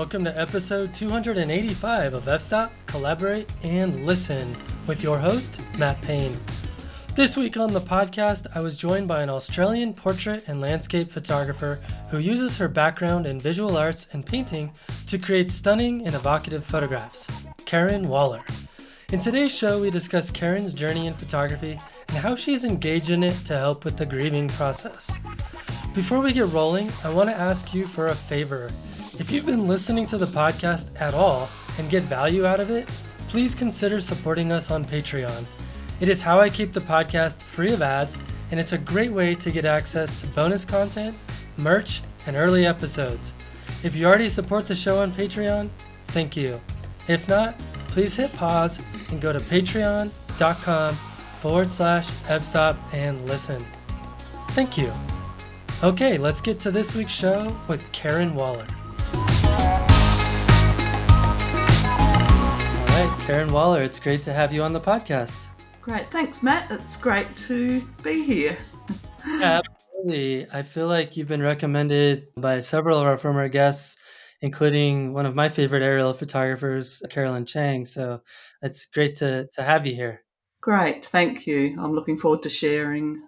Welcome to episode 285 of F-Stop, Collaborate, and Listen with your host, Matt Payne. This week on the podcast, I was joined by an Australian portrait and landscape photographer who uses her background in visual arts and painting to create stunning and evocative photographs, Karen Waller. In today's show, we discuss Karen's journey in photography and how she's engaged in it to help with the grieving process. Before we get rolling, I want to ask you for a favor. If you've been listening to the podcast at all and get value out of it, please consider supporting us on Patreon. It is how I keep the podcast free of ads, and it's a great way to get access to bonus content, merch, and early episodes. If you already support the show on Patreon, thank you. If not, please hit pause and go to patreon.com forward slash fstop and listen. Thank you. Okay, let's get to this week's show with Karen Waller. Karen Waller, it's great to have you on the podcast. Great. Thanks, Matt. It's great to be here. Absolutely. I feel like you've been recommended by several of our former guests, including one of my favorite aerial photographers, Carolyn Chang. So it's great to, to have you here. Great. Thank you. I'm looking forward to sharing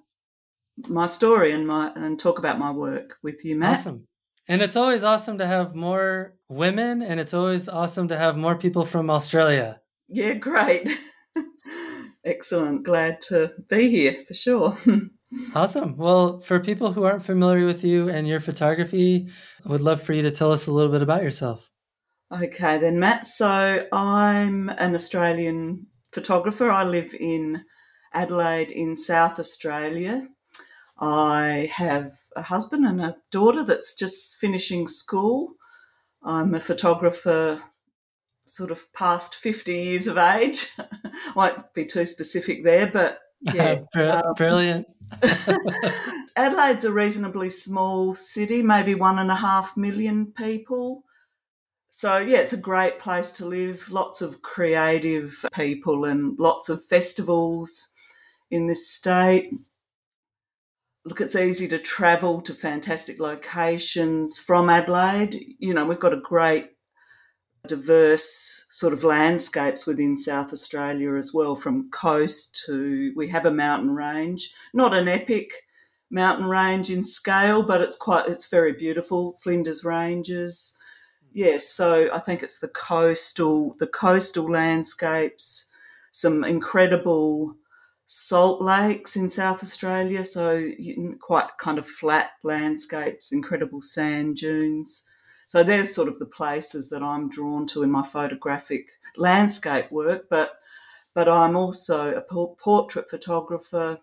my story and my and talk about my work with you, Matt. Awesome. And it's always awesome to have more women and it's always awesome to have more people from Australia. Yeah, great. Excellent. Glad to be here for sure. awesome. Well, for people who aren't familiar with you and your photography, I would love for you to tell us a little bit about yourself. Okay, then, Matt. So, I'm an Australian photographer. I live in Adelaide in South Australia. I have a husband and a daughter that's just finishing school. I'm a photographer sort of past 50 years of age. Won't be too specific there, but yeah. um, Brilliant. Adelaide's a reasonably small city, maybe one and a half million people. So, yeah, it's a great place to live. Lots of creative people and lots of festivals in this state. Look, it's easy to travel to fantastic locations from Adelaide. You know, we've got a great diverse sort of landscapes within South Australia as well, from coast to we have a mountain range, not an epic mountain range in scale, but it's quite it's very beautiful. Flinders Ranges, yes. So I think it's the coastal the coastal landscapes, some incredible salt lakes in South Australia, so quite kind of flat landscapes, incredible sand dunes. So they're sort of the places that I'm drawn to in my photographic landscape work, but but I'm also a portrait photographer.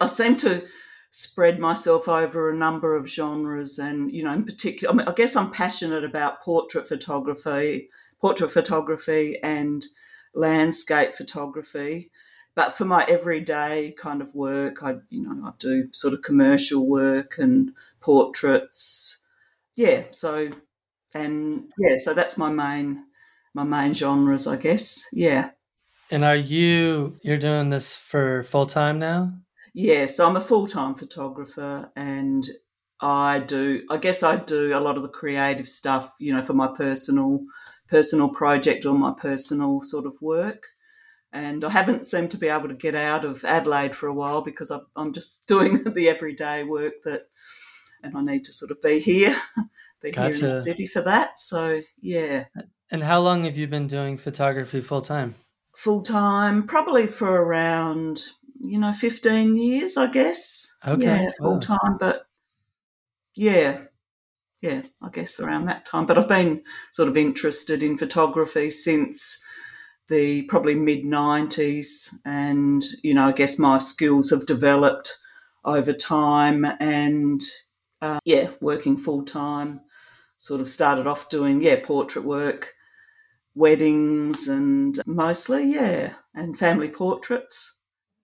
I seem to spread myself over a number of genres, and you know, in particular, I, mean, I guess I'm passionate about portrait photography, portrait photography, and landscape photography. But for my everyday kind of work, I you know I do sort of commercial work and portraits, yeah, so and yeah, so that's my main my main genres, I guess. Yeah. And are you you're doing this for full time now? Yeah, so I'm a full time photographer and I do I guess I do a lot of the creative stuff, you know, for my personal personal project or my personal sort of work. And I haven't seemed to be able to get out of Adelaide for a while because I'm just doing the everyday work that and I need to sort of be here, be gotcha. here in the city for that. So yeah. And how long have you been doing photography full time? Full time, probably for around you know fifteen years, I guess. Okay, yeah, full time, but yeah, yeah, I guess around that time. But I've been sort of interested in photography since the probably mid 90s and you know i guess my skills have developed over time and uh, yeah, working full time. Sort of started off doing yeah portrait work, weddings, and mostly yeah, and family portraits.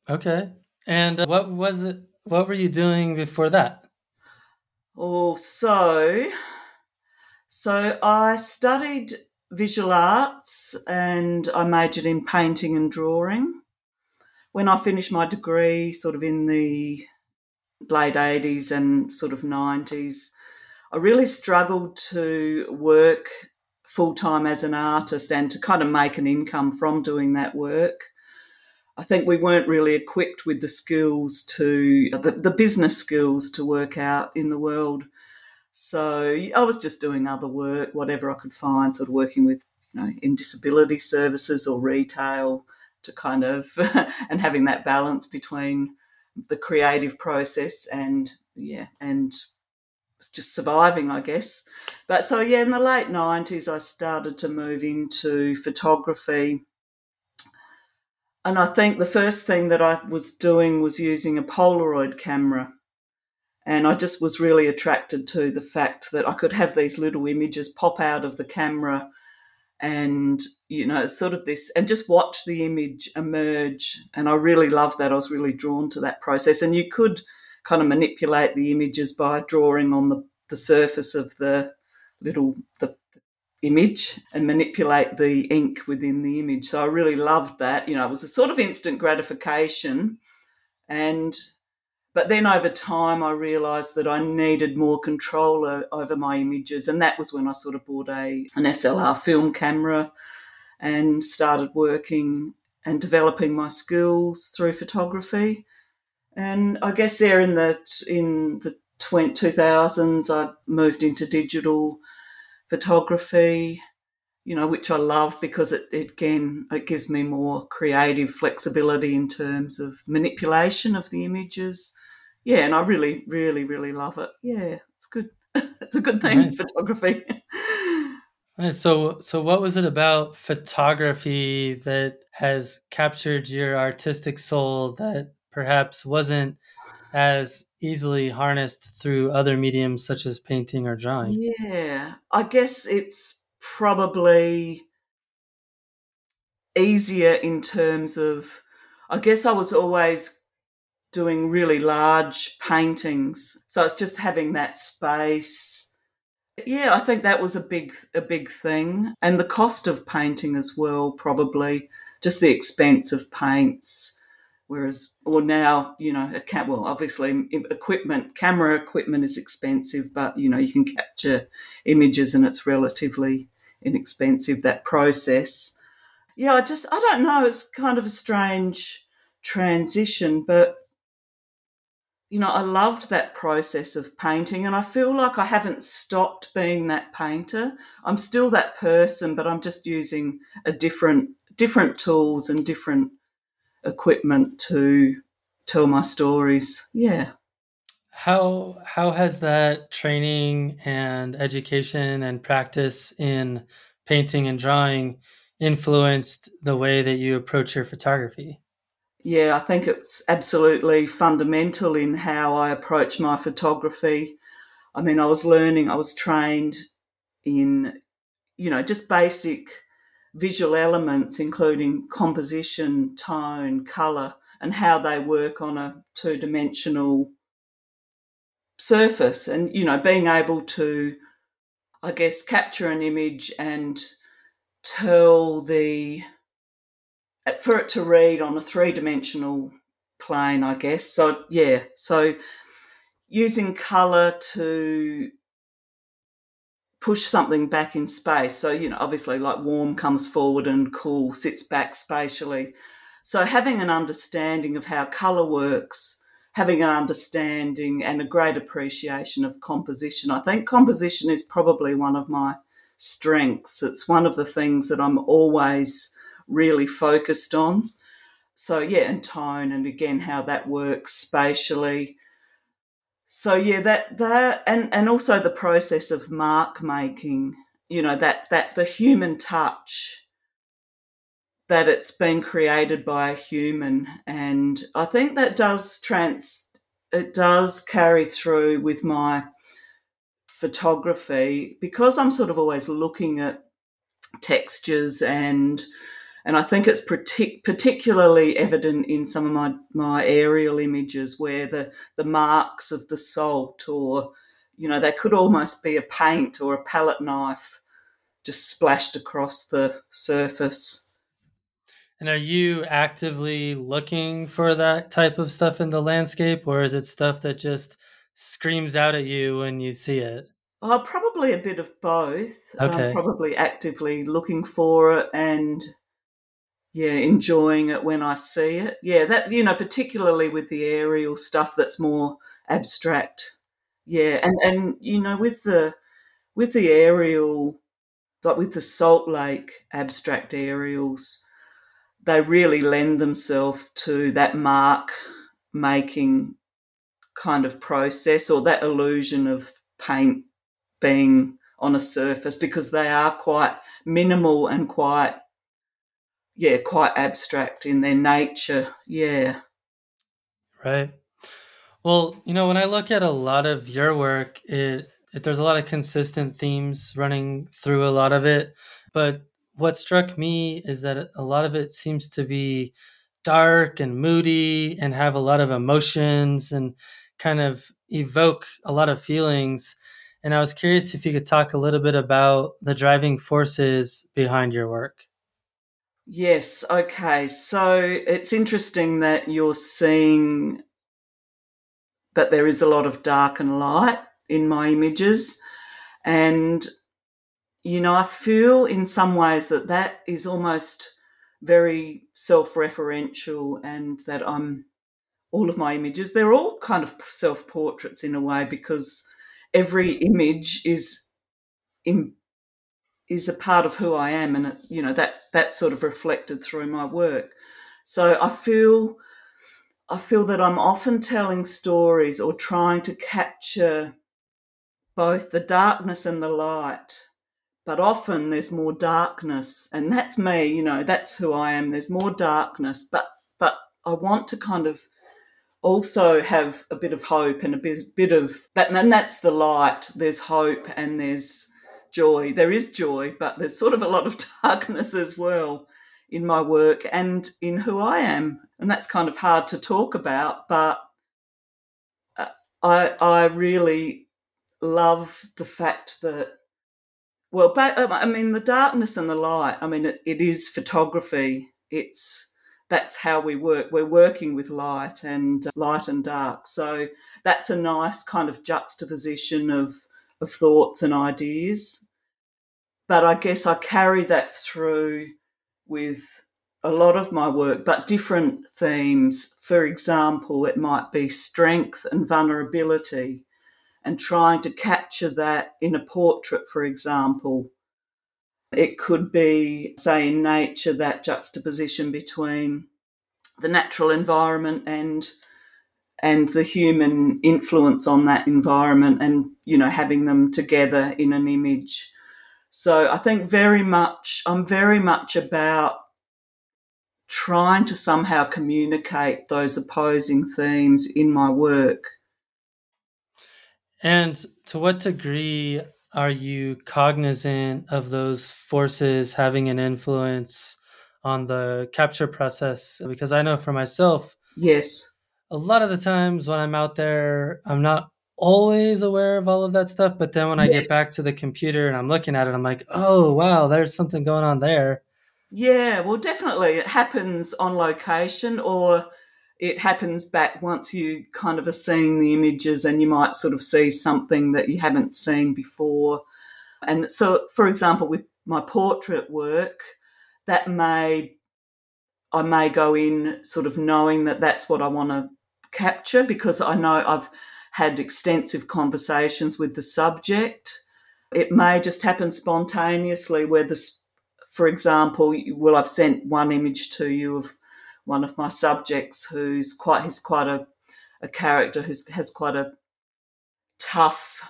Okay, and uh, what was it? What were you doing before that? Oh, so so I studied visual arts and I majored in painting and drawing. When I finished my degree, sort of in the late 80s and sort of 90s, I really struggled to work full time as an artist and to kind of make an income from doing that work. I think we weren't really equipped with the skills to, the, the business skills to work out in the world. So I was just doing other work, whatever I could find, sort of working with, you know, in disability services or retail to kind of, and having that balance between the creative process and, yeah, and just surviving, I guess. But so, yeah, in the late 90s, I started to move into photography and I think the first thing that I was doing was using a Polaroid camera. And I just was really attracted to the fact that I could have these little images pop out of the camera and, you know, sort of this, and just watch the image emerge. And I really loved that. I was really drawn to that process. And you could kind of manipulate the images by drawing on the, the surface of the little, the image and manipulate the ink within the image. So I really loved that. You know, it was a sort of instant gratification. And but then over time, I realised that I needed more control over my images, and that was when I sort of bought a an SLR film camera and started working and developing my skills through photography. And I guess there in the in the 2000s, I moved into digital photography, you know, which I love because it, it again it gives me more creative flexibility in terms of manipulation of the images. Yeah, and I really, really, really love it. Yeah, it's good. it's a good thing, nice. photography. Nice. So, so what was it about photography that has captured your artistic soul that perhaps wasn't as easily harnessed through other mediums such as painting or drawing? Yeah, I guess it's probably easier in terms of, I guess I was always doing really large paintings. So it's just having that space. Yeah, I think that was a big a big thing. And the cost of painting as well, probably just the expense of paints Whereas, or now, you know, a cat, well, obviously equipment, camera equipment is expensive, but, you know, you can capture images and it's relatively inexpensive, that process. Yeah, I just, I don't know, it's kind of a strange transition, but, you know, I loved that process of painting and I feel like I haven't stopped being that painter. I'm still that person, but I'm just using a different, different tools and different equipment to tell my stories. Yeah. How how has that training and education and practice in painting and drawing influenced the way that you approach your photography? Yeah, I think it's absolutely fundamental in how I approach my photography. I mean, I was learning, I was trained in, you know, just basic visual elements, including composition, tone, colour, and how they work on a two dimensional surface. And, you know, being able to, I guess, capture an image and tell the, Uh, for it to read on a three dimensional plane, I guess. So, yeah, so using colour to push something back in space. So, you know, obviously, like warm comes forward and cool sits back spatially. So, having an understanding of how colour works, having an understanding and a great appreciation of composition. I think composition is probably one of my strengths. It's one of the things that I'm always really focused on. So, yeah, and tone, and again, how that works spatially so yeah that that and and also the process of mark making you know that that the human touch that it's been created by a human and i think that does trans it does carry through with my photography because i'm sort of always looking at textures and and I think it's partic- particularly evident in some of my, my aerial images where the, the marks of the salt, or, you know, they could almost be a paint or a palette knife just splashed across the surface. And are you actively looking for that type of stuff in the landscape, or is it stuff that just screams out at you when you see it? Oh, probably a bit of both. Okay. I'm probably actively looking for it and yeah, enjoying it when I see it. Yeah, that you know, particularly with the aerial stuff that's more abstract. Yeah, and and you know, with the with the aerial, like with the Salt Lake abstract aerials, they really lend themselves to that mark making kind of process or that illusion of paint being on a surface because they are quite minimal and quite yeah quite abstract in their nature yeah right well you know when i look at a lot of your work it, it there's a lot of consistent themes running through a lot of it but what struck me is that a lot of it seems to be dark and moody and have a lot of emotions and kind of evoke a lot of feelings. And I was curious if you could talk a little bit about the driving forces behind your work. Yes, okay. So it's interesting that you're seeing that there is a lot of dark and light in my images. And, you know, I feel in some ways that that is almost very self referential and that I'm all of my images, they're all kind of self portraits in a way because every image is in is a part of who I am, and you know that that's sort of reflected through my work. So I feel I feel that I'm often telling stories or trying to capture both the darkness and the light. But often there's more darkness, and that's me. You know, that's who I am. There's more darkness, but but I want to kind of also have a bit of hope and a bit, bit of that and that's the light there's hope and there's joy there is joy but there's sort of a lot of darkness as well in my work and in who i am and that's kind of hard to talk about but uh, i i really love the fact that well um, i mean the darkness and the light i mean it, it is photography it's that's how we work. We're working with light and uh, light and dark. So that's a nice kind of juxtaposition of of thoughts and ideas. But I guess I carry that through with a lot of my work, but different themes. For example, it might be strength and vulnerability, and trying to capture that in a portrait, for example, it could be, say, in nature, that juxtaposition between the natural environment and and the human influence on that environment and you know having them together in an image. So i think very much i'm very much about trying to somehow communicate those opposing themes in my work. And to what degree are you cognizant of those forces having an influence on the capture process? Because I know for myself, yes, a lot of the times when I'm out there, I'm not always aware of all of that stuff. But then when. I get back to the computer and I'm looking at it, I'm like, oh, wow, there's something going on there. Yeah, well, definitely. It happens on location or it happens back once you kind of are seeing the images and you might sort of see something that you haven't seen before. And so, for example, with my portrait work, that may, I may go in sort of knowing that that's what I want to capture because I know I've had extensive conversations with the subject. It may just happen spontaneously where this, for example, well, I've sent one image to you of one of my subjects who's quite he's quite a, a character who has quite a tough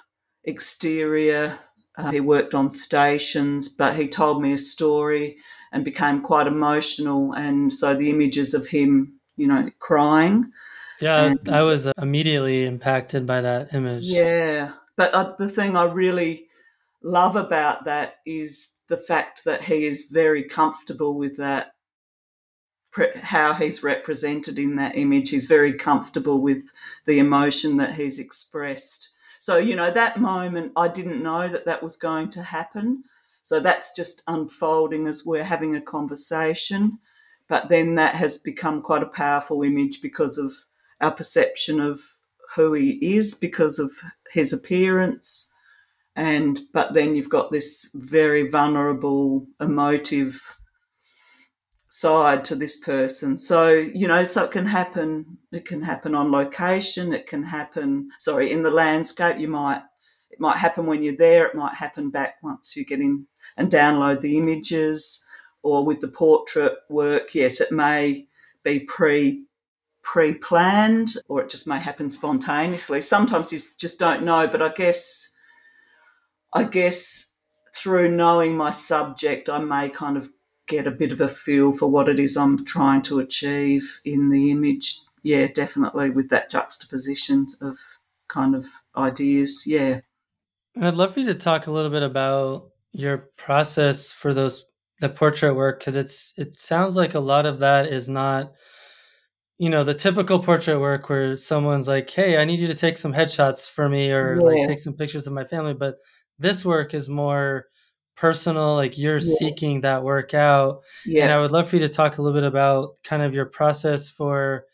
exterior. Uh, he worked on stations, but he told me a story and became quite emotional. And so the images of him, you know, crying. Yeah, and, I was uh, immediately impacted by that image. Yeah, but uh, the thing I really love about that is the fact that he is very comfortable with that how he's represented in that image. He's very comfortable with the emotion that he's expressed. So, you know, that moment, I didn't know that that was going to happen. So that's just unfolding as we're having a conversation. But then that has become quite a powerful image because of our perception of who he is, because of his appearance. and but then you've got this very vulnerable, emotive side to this person. So, you know, so it can happen it can happen on location, it can happen sorry, in the landscape you might it might happen when you're there, it might happen back once you get in and download the images or with the portrait work, yes, it may be pre pre-planned or it just may happen spontaneously. Sometimes you just don't know, but I guess I guess through knowing my subject, I may kind of get a bit of a feel for what it is I'm trying to achieve in the image. Yeah, definitely with that juxtaposition of kind of ideas. Yeah. I'd love for you to talk a little bit about your process for those the portrait work because it's it sounds like a lot of that is not you know the typical portrait work where someone's like hey i need you to take some headshots for me or yeah. like take some pictures of my family but this work is more personal like you're yeah. seeking that work out yeah. and i would love for you to talk a little bit about kind of your process for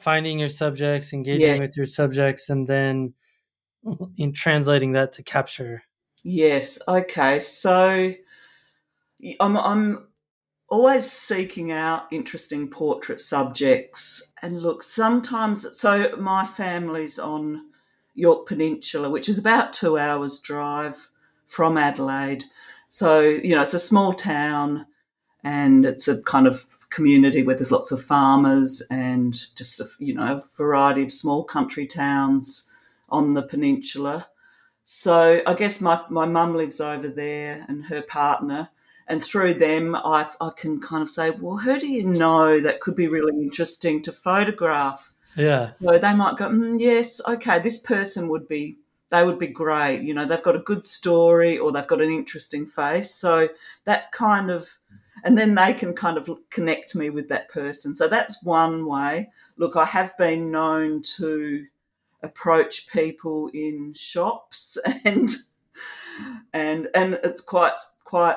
finding your subjects engaging yeah. with your subjects and then in translating that to capture yes okay so i'm i'm always seeking out interesting portrait subjects and look sometimes so my family's on Yorke Peninsula, which is about two hours' drive from Adelaide. So, you know, it's a small town and it's a kind of community where there's lots of farmers and just, a, you know, a variety of small country towns on the peninsula. So I guess my, my mum lives over there and her partner. And through them, I, I can kind of say, well, who do you know that could be really interesting to photograph? Yeah. So they might go, mm, yes, okay, this person would be, they would be great. You know, they've got a good story or they've got an interesting face. So that kind of, and then they can kind of connect me with that person. So that's one way. Look, I have been known to approach people in shops and and and it's quite quite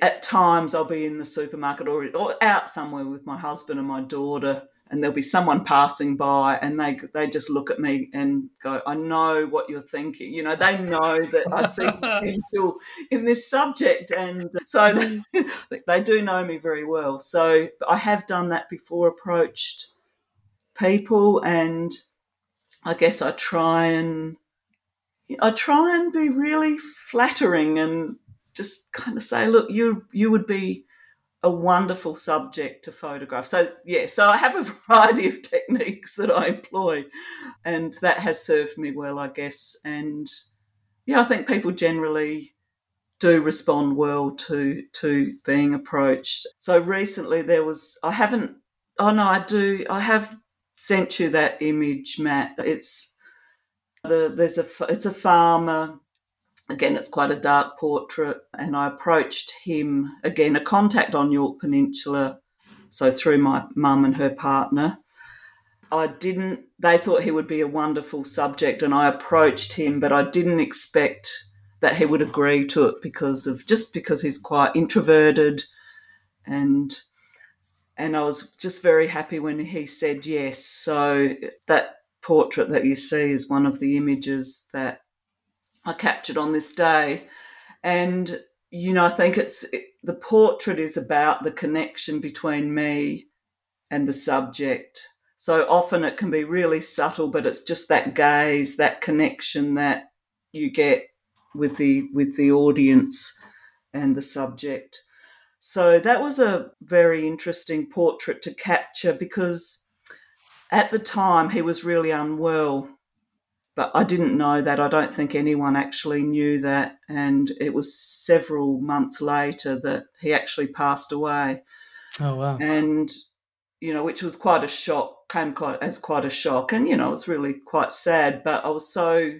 at times I'll be in the supermarket or, or out somewhere with my husband and my daughter and there'll be someone passing by and they they just look at me and go i know what you're thinking. You know they know that i see potential in this subject and so they, mm. they do know me very well. So i have done that before approached people and i guess i try and i try and be really flattering and just kind of say look you you would be a wonderful subject to photograph. So, yeah, so I have a variety of techniques that I employ, and that has served me well, I guess. And yeah, I think people generally do respond well to to being approached. So recently there was I haven't oh no, I do I have sent you that image, Matt. It's the there's a it's a farmer Again, it's quite a dark portrait. And I approached him, again, a contact on Yorke Peninsula, so through my mum and her partner. I didn't, they thought he would be a wonderful subject, and I approached him, but I didn't expect that he would agree to it because of just because he's quite introverted and and I was just very happy when he said yes. So that portrait that you see is one of the images that I captured on this day. And, you know, I think it's the portrait is about the connection between me and the subject. So often it can be really subtle, but it's just that gaze, that connection that you get with the with the audience and the subject. So that was a very interesting portrait to capture because at the time he was really unwell but I didn't know that. I don't think anyone actually knew that. And it was several months later that he actually passed away. Oh, wow. And, you know, which was quite a shock, came quite as quite a shock. And, you know, it was really quite sad, but I was so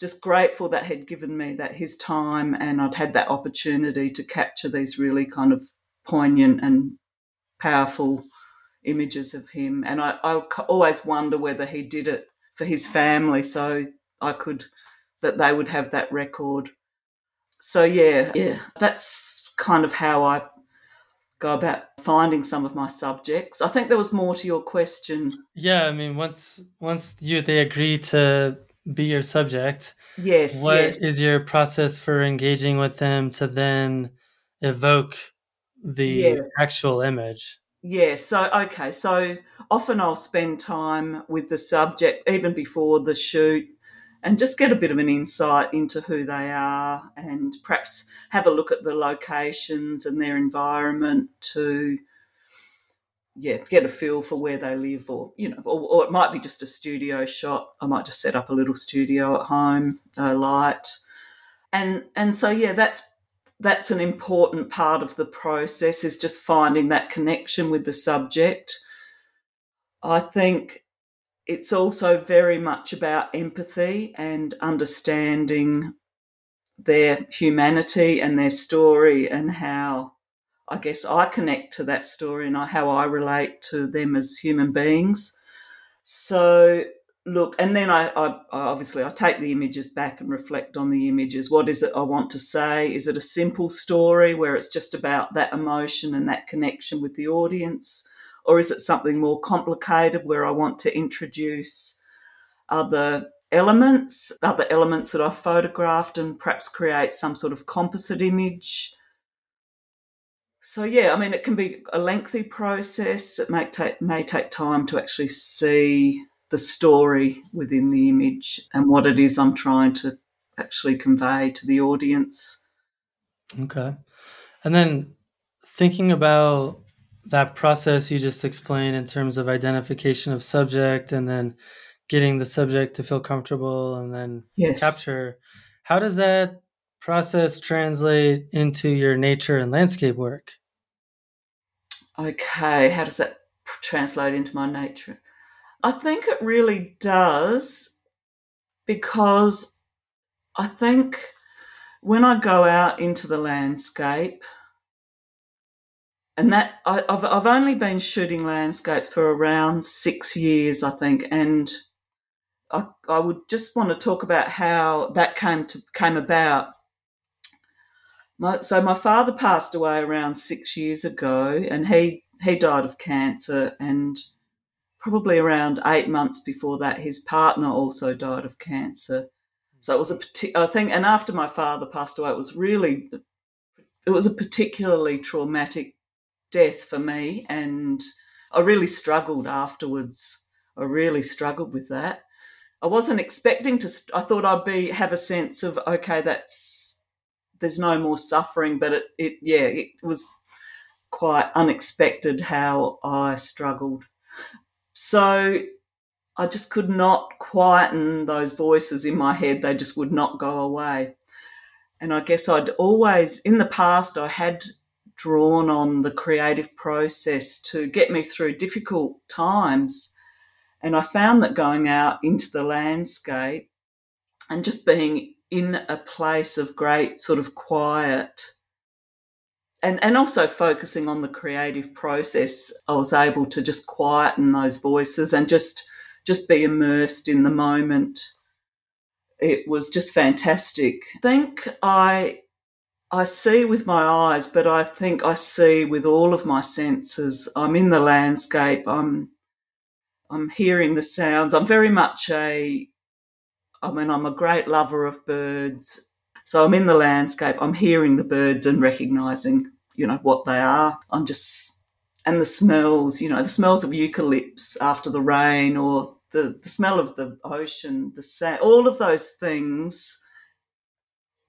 just grateful that he'd given me that his time and I'd had that opportunity to capture these really kind of poignant and powerful images of him. And I, I always wonder whether he did it for his family, so I could that they would have that record. So yeah, yeah, that's kind of how I go about finding some of my subjects. I think there was more to your question. Yeah, I mean, once once you they agree to be your subject. Yes. What yes. is your process for engaging with them to then evoke the Yeah. actual image? Yeah, so okay, so often I'll spend time with the subject even before the shoot and just get a bit of an insight into who they are and perhaps have a look at the locations and their environment to yeah, get a feel for where they live or you know, or, or it might be just a studio shot. I might just set up a little studio at home, a light. And and so yeah, that's that's an important part of the process is just finding that connection with the subject. I think it's also very much about empathy and understanding their humanity and their story and how I guess I connect to that story and how I relate to them as human beings. So look, and then I, I, obviously I take the images back and reflect on the images. What is it I want to say? Is it a simple story where it's just about that emotion and that connection with the audience, or is it something more complicated where I want to introduce other elements, other elements that I've photographed, and perhaps create some sort of composite image? So yeah, I mean, it can be a lengthy process. It may take may take time to actually see the story within the image and what it is I'm trying to actually convey to the audience. Okay, and then thinking about that process you just explained in terms of identification of subject and then getting the subject to feel comfortable and then Yes. capture. How does that process translate into your nature and landscape work? Okay, how does that translate into my nature? I think it really does because I think when I go out into the landscape, and that I, have I've only been shooting landscapes for around six years, I think, and I, I would just want to talk about how that came to came about. My, so my father passed away around six years ago, and he he died of cancer, and probably around eight months before that, his partner also died of cancer. So it was a I think, and after my father passed away, it was really it was a particularly traumatic death for me, and I really struggled afterwards. I really struggled with that. I wasn't expecting to. I thought I'd be have a sense of okay, that's there's no more suffering, but it, it yeah, it was quite unexpected how I struggled. So I just could not quieten those voices in my head. They just would not go away. And I guess I'd always, in the past, I had drawn on the creative process to get me through difficult times. And I found that going out into the landscape and just being in a place of great sort of quiet and, and also focusing on the creative process, I was able to just quieten those voices and just just be immersed in the moment. It was just fantastic. I think I I see with my eyes, but I think I see with all of my senses. I'm in the landscape. I'm I'm hearing the sounds. I'm very much a I mean I'm a great lover of birds. So I'm in the landscape. I'm hearing the birds and recognizing, you know, what they are. I'm just and the smells, you know, the smells of eucalypts after the rain or the, the smell of the ocean, the sand, all of those things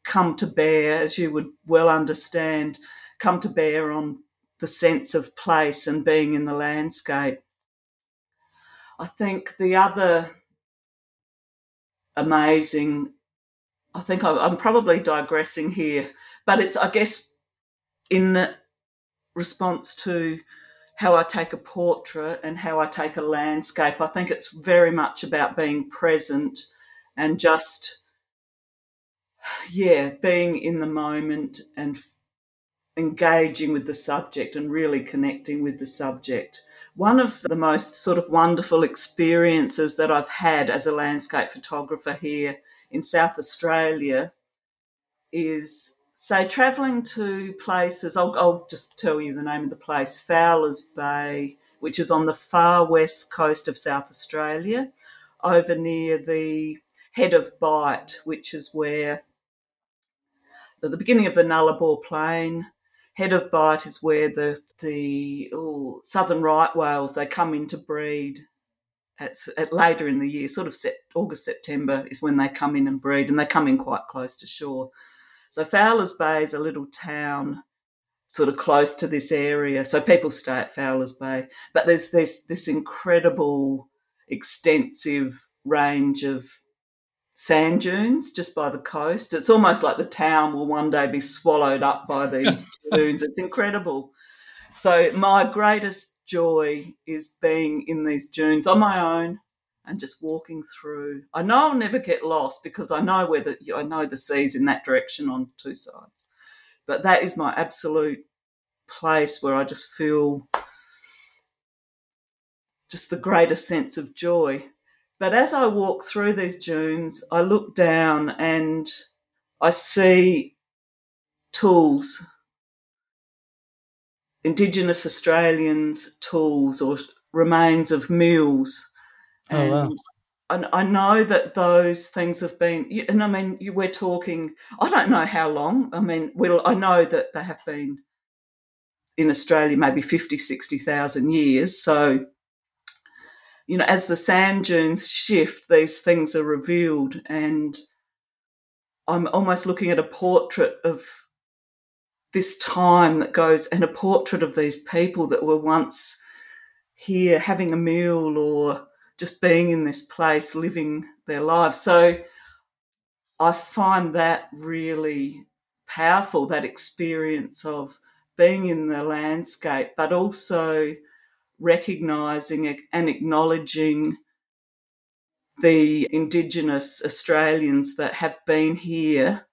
come to bear, as you would well understand, come to bear on the sense of place and being in the landscape. I think the other amazing, I think I'm probably digressing here, but it's, I guess, in response to how I take a portrait and how I take a landscape. I think it's very much about being present and just, yeah, being in the moment and engaging with the subject and really connecting with the subject. One of the most sort of wonderful experiences that I've had as a landscape photographer here in South Australia is say travelling to places, I'll, I'll, just tell you the name of the place, Fowler's Bay, which is on the far west coast of South Australia, over near the Head of Bight, which is where at the beginning of the Nullarbor Plain. Head of Bight is where the the southern right whales they come in to breed at, at later in the year, sort of set, August September is when they come in and breed, and they come in quite close to shore. So Fowler's Bay is a little town sort of close to this area. So people stay at Fowler's Bay. But there's this this incredible, extensive range of sand dunes just by the coast. It's almost like the town will one day be swallowed up by these dunes. It's incredible. So my greatest joy is being in these dunes on my own and just walking through. I know I'll never get lost because I know where the I know the seas in that direction on two sides. But that is my absolute place where I just feel just the greatest sense of joy. But as I walk through these dunes, I look down and I see tools, Indigenous Australians' tools or remains of mules Oh, and wow. I, I know that those things have been, and I mean, we're talking, I don't know how long. I mean, well, I know that they have been in Australia maybe 50, 60,000 years. So, you know, as the sand dunes shift, these things are revealed. And I'm almost looking at a portrait of this time that goes, and a portrait of these people that were once here having a meal or just being in this place, living their lives. So I find that really powerful, that experience of being in the landscape, but also recognizing and acknowledging the Indigenous Australians that have been here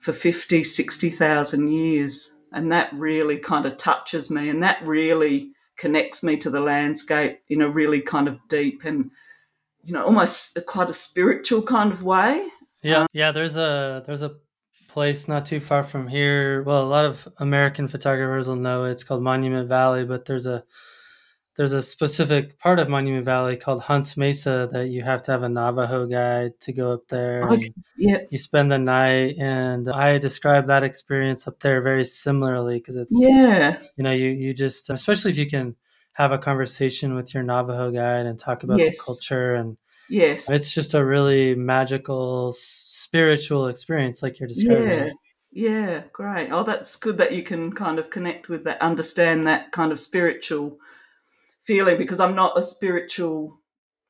for 50, 60,000 years. And that really kind of touches me. And that really connects me to the landscape in a really kind of deep and you know almost a, quite a spiritual kind of way yeah um, yeah there's a there's a place not too far from here well a lot of american photographers will know it's called monument valley but there's a there's a specific part of Monument Valley called Hunts Mesa that you have to have a Navajo guide to go up there. Oh, yeah. You spend the night, and I describe that experience up there very similarly because it's yeah. You know, you you just especially if you can have a conversation with your Navajo guide and talk about yes. the culture and yes, it's just a really magical spiritual experience like you're describing. Yeah. Yeah, great. Oh, that's good that you can kind of connect with that, understand that kind of spiritual feeling because I'm not a spiritual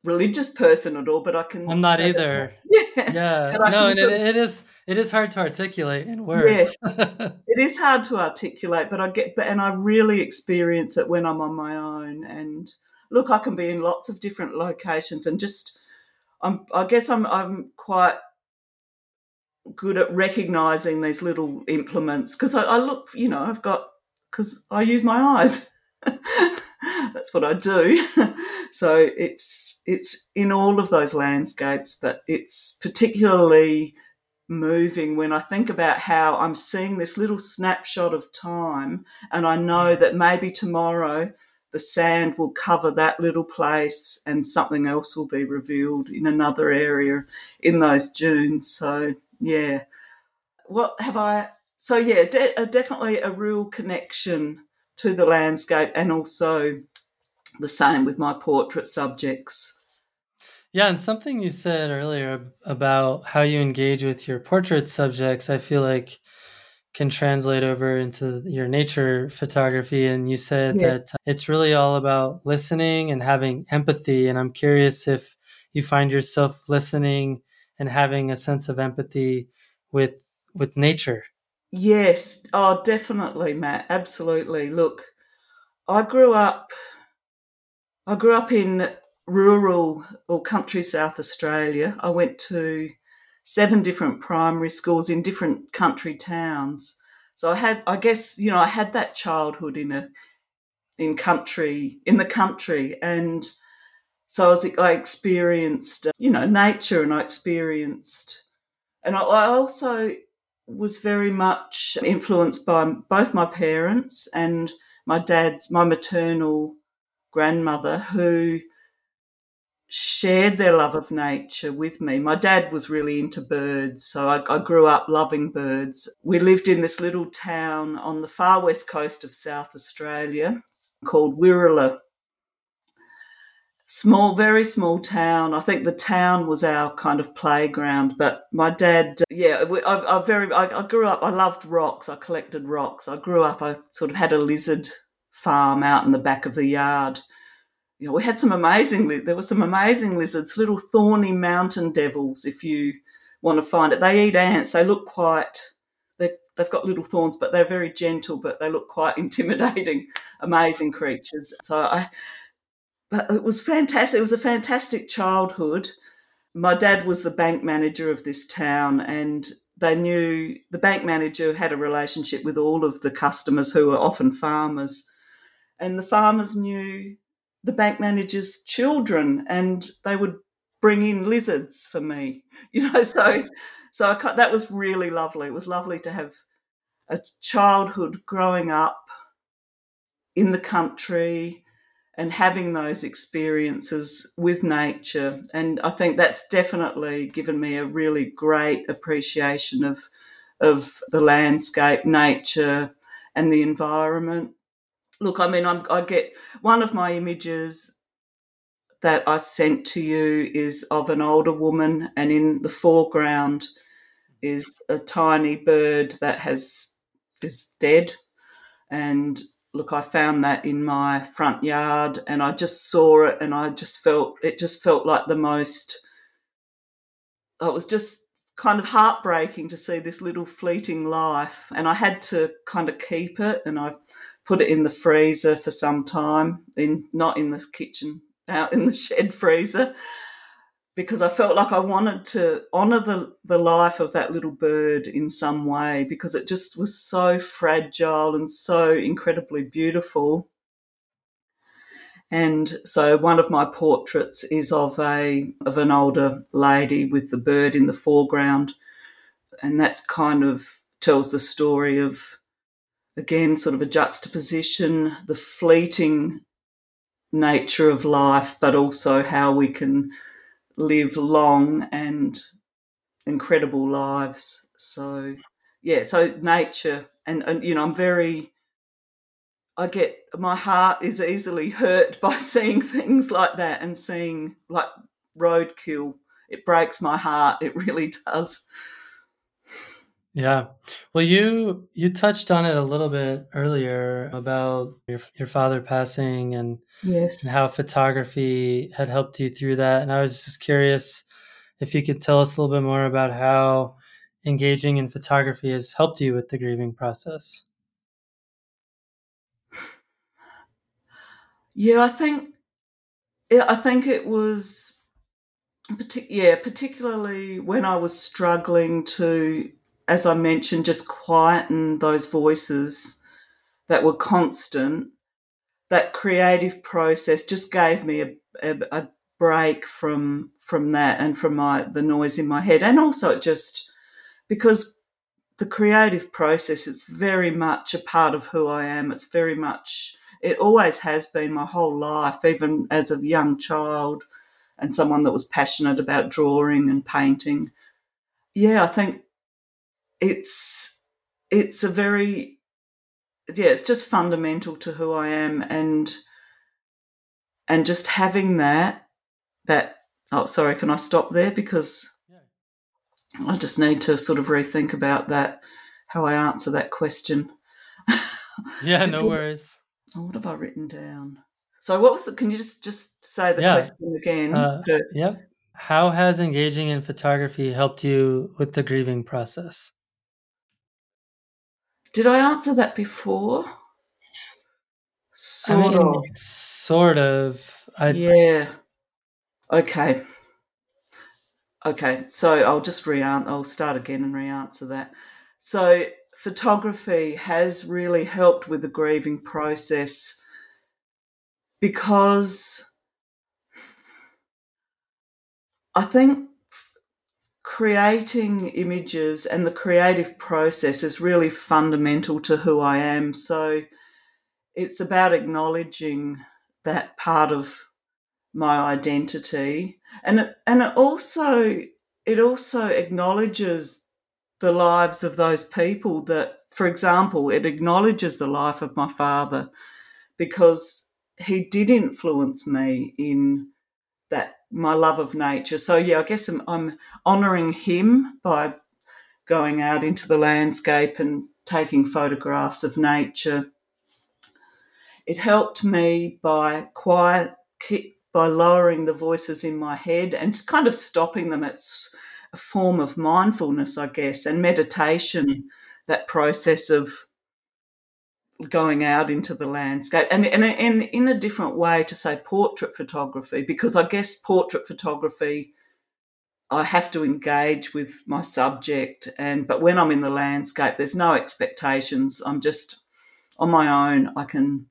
religious person at all, but I can. I'm not either. yeah, yeah. no, and it, it is it is hard to articulate in words. Yeah, it is hard to articulate, but I get, but and I really experience it when I'm on my own. And look, I can be in lots of different locations, and just, I'm. I guess I'm. I'm quite good at recognizing these little implements because I, I look. You know, I've got because I use my eyes. that's what I do. so it's it's in all of those landscapes, but it's particularly moving when I think about how I'm seeing this little snapshot of time and I know mm. that maybe tomorrow the sand will cover that little place and something else will be revealed in another area in those dunes. So, yeah. What have I? So, yeah, de- uh, definitely a real connection to the landscape and also the same with my portrait subjects. Yeah, and something you said earlier about how you engage with your portrait subjects, I feel like can translate over into your nature photography. And you said yeah. that it's really all about listening and having empathy. And I'm curious if you find yourself listening and having a sense of empathy with with nature. Yes, oh, definitely, Matt. Absolutely. Look, I grew up I grew up in rural or country South Australia. I went to seven different primary schools in different country towns. So I had, I guess, you know, I had that childhood in a, in country, in the country, and so I, was, I experienced, you know, nature, and I experienced, and I, I also was very much influenced by both my parents and my dad's, my maternal grandmother who shared their love of nature with me. My dad was really into birds, so I, I, grew up loving birds. We lived in this little town on the far west coast of South Australia called Wirrulla. Small, very small town. I think the town was our kind of playground. But my dad, yeah, I, I very, I, I grew up. I loved rocks. I collected rocks. I grew up. I sort of had a lizard farm out in the back of the yard you know, we had some amazing, there were some amazing lizards, little thorny mountain devils, if you want to find it. They eat ants. They look quite, they've got little thorns, but they're very gentle, but they look quite intimidating, amazing creatures. So I, but it was fantastic. It was a fantastic childhood. My dad was the bank manager of this town, and they knew the bank manager had a relationship with all of the customers who were often farmers. And the farmers knew the bank manager's children, and they would bring in lizards for me. You know, so so that was really lovely. It was lovely to have a childhood growing up in the country and having those experiences with nature. And I think that's definitely given me a really great appreciation of of the landscape, nature, and the environment look, I mean, I'm, I get one of my images that I sent to you is of an older woman, and in the foreground is a tiny bird that has is dead. And look, I found that in my front yard, and I just saw it, and I just felt it just felt like the most. It was just kind of heartbreaking to see this little fleeting life, and I had to kind of keep it, and I put it in the freezer for some time, in not in the kitchen, out in the shed freezer, because I felt like I wanted to honour the, the life of that little bird in some way because it just was so fragile and so incredibly beautiful. And so one of my portraits is of a of an older lady with the bird in the foreground. And that's kind of tells the story of again, sort of a juxtaposition, the fleeting nature of life, but also how we can live long and incredible lives. So, yeah, so nature, and, and you know, I'm very, I get, my heart is easily hurt by seeing things like that and seeing like roadkill. It breaks my heart. It really does. Yeah. Well, you you touched on it a little bit earlier about your your father passing and, yes. and how photography had helped you through that. And I was just curious if you could tell us a little bit more about how engaging in photography has helped you with the grieving process. Yeah, I think I think it was yeah, particularly when I was struggling to as I mentioned, just quieten those voices that were constant. That creative process just gave me a, a, a break from from that and from my the noise in my head, and also it just because the creative process it's very much a part of who I am. It's very much it always has been my whole life, even as a young child and someone that was passionate about drawing and painting. Yeah, I think it's it's a very yeah, it's just fundamental to who I am and and just having that that oh sorry, can I stop there because yeah. I just need to sort of rethink about that how I answer that question. yeah, no worries. Oh, what have I written down? So what was the can you just just say the yeah. question again? Uh, yeah. How has engaging in photography helped you with the grieving process? Did I answer that before? Sort I mean, of. Sort of. I... Yeah. Okay. Okay. So I'll just re I'll start again and re answer that. So photography has really helped with the grieving process because I think creating images and the creative process is really fundamental to who I am. So it's about acknowledging that part of my identity, and it, and it also it also acknowledges the lives of those people that, for example, it acknowledges the life of my father because he did influence me in that my love of nature. So yeah, I guess I'm, I'm honouring him by going out into the landscape and taking photographs of nature. It helped me by quiet by lowering the voices in my head and kind of stopping them. It's a form of mindfulness, I guess, and meditation. That process of going out into the landscape and, and, and in a different way to say portrait photography because i guess portrait photography i have to engage with my subject and but when i'm in the landscape there's no expectations. I'm just on my own i can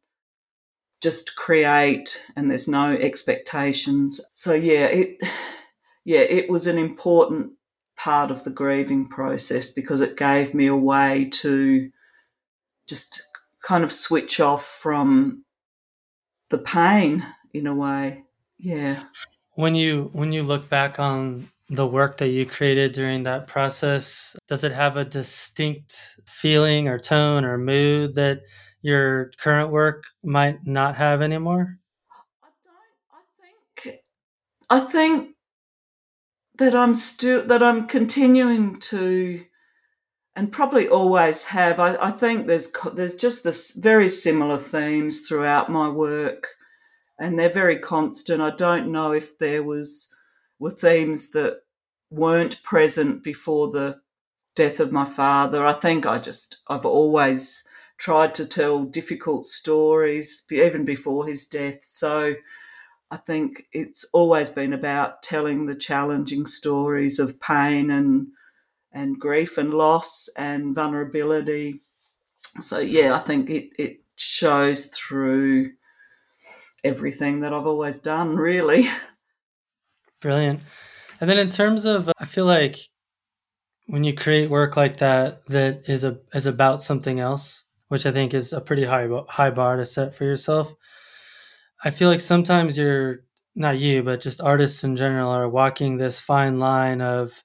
just create and there's no expectations. So yeah it yeah it was an important part of the grieving process because it gave me a way to just kind of switch off from the pain in a way. Yeah. When you when you look back on the work that you created during that process, does it have a distinct feeling or tone or mood that your current work might not have anymore? I don't I think I think that I'm still that I'm continuing to and probably always have. I, I think there's there's just this very similar themes throughout my work, and they're very constant. I don't know if there was were themes that weren't present before the death of my father. I think I just I've always tried to tell difficult stories even before his death. So I think it's always been about telling the challenging stories of pain and and grief and loss and vulnerability. So yeah, I think it it shows through everything that I've always done, really. Brilliant. And then in terms of I feel like when you create work like that that is a is about something else, which I think is a pretty high high bar to set for yourself. I feel like sometimes you're not you, but just artists in general are walking this fine line of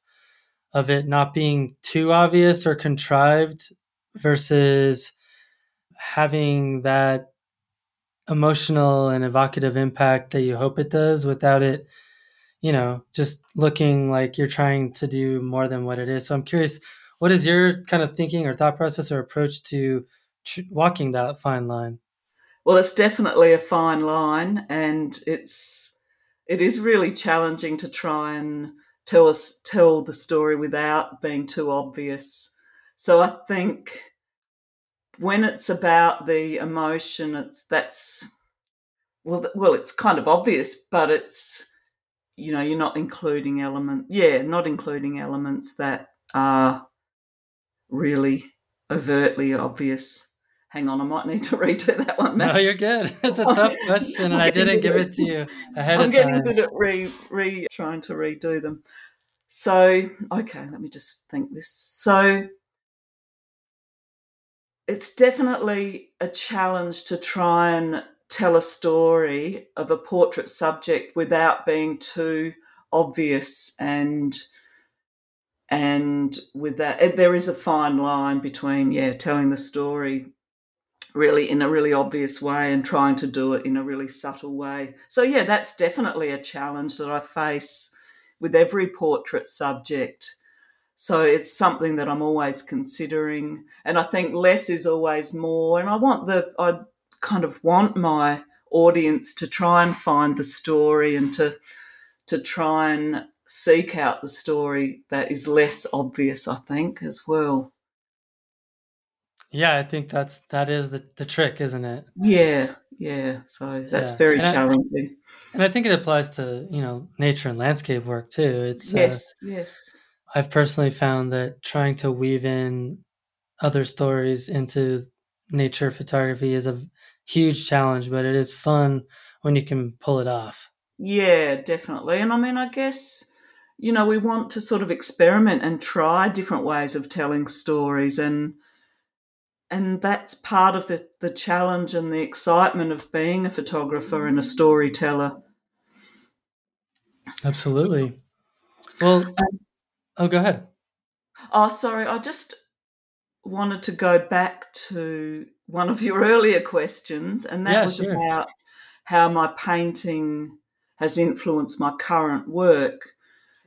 of it not being too obvious or contrived versus having that emotional and evocative impact that you hope it does without it you know just looking like you're trying to do more than what it is. So i'm curious what is your kind of thinking or thought process or approach to tr- walking that fine line? Well it's definitely a fine line and it's it is really challenging to try and tell us tell the story without being too obvious. So I think when it's about the emotion, it's that's well, well, it's kind of obvious, but it's you know you're not including element, yeah, not including elements that are really overtly obvious. Hang on, I might need to redo that one. Matt. No, you're good. It's a tough question, and I didn't give it to you ahead I'm of time. I'm getting good at re, re trying to redo them. So, okay, let me just think this. So, it's definitely a challenge to try and tell a story of a portrait subject without being too obvious and and with that eh, there is a fine line between yeah telling the story really in a really obvious way and trying to do it in a really subtle way. So yeah that's definitely a challenge that i face with every portrait subject. So it's something that i'm always considering and i think less is always more and i want the i kind of want my audience to try and find the story and to to try and seek out the story that is less obvious i think as well yeah, I think that's that is the, the trick, isn't it? Yeah, yeah. So that's yeah. very and challenging. I, and I think it applies to, you know, nature and landscape work too. It's uh, Yes, uh, yes. I've personally found that trying to weave in other stories into nature photography is a huge challenge, but it is fun when you can pull it off. Yeah, definitely. And I mean, I guess you know, we want to sort of experiment and try different ways of telling stories and and that's part of the, the challenge and the excitement of being a photographer and a storyteller. Absolutely. Well, um, oh, go ahead. Oh, sorry. I just wanted to go back to one of your earlier questions, and that Yeah, was sure. about how my painting has influenced my current work.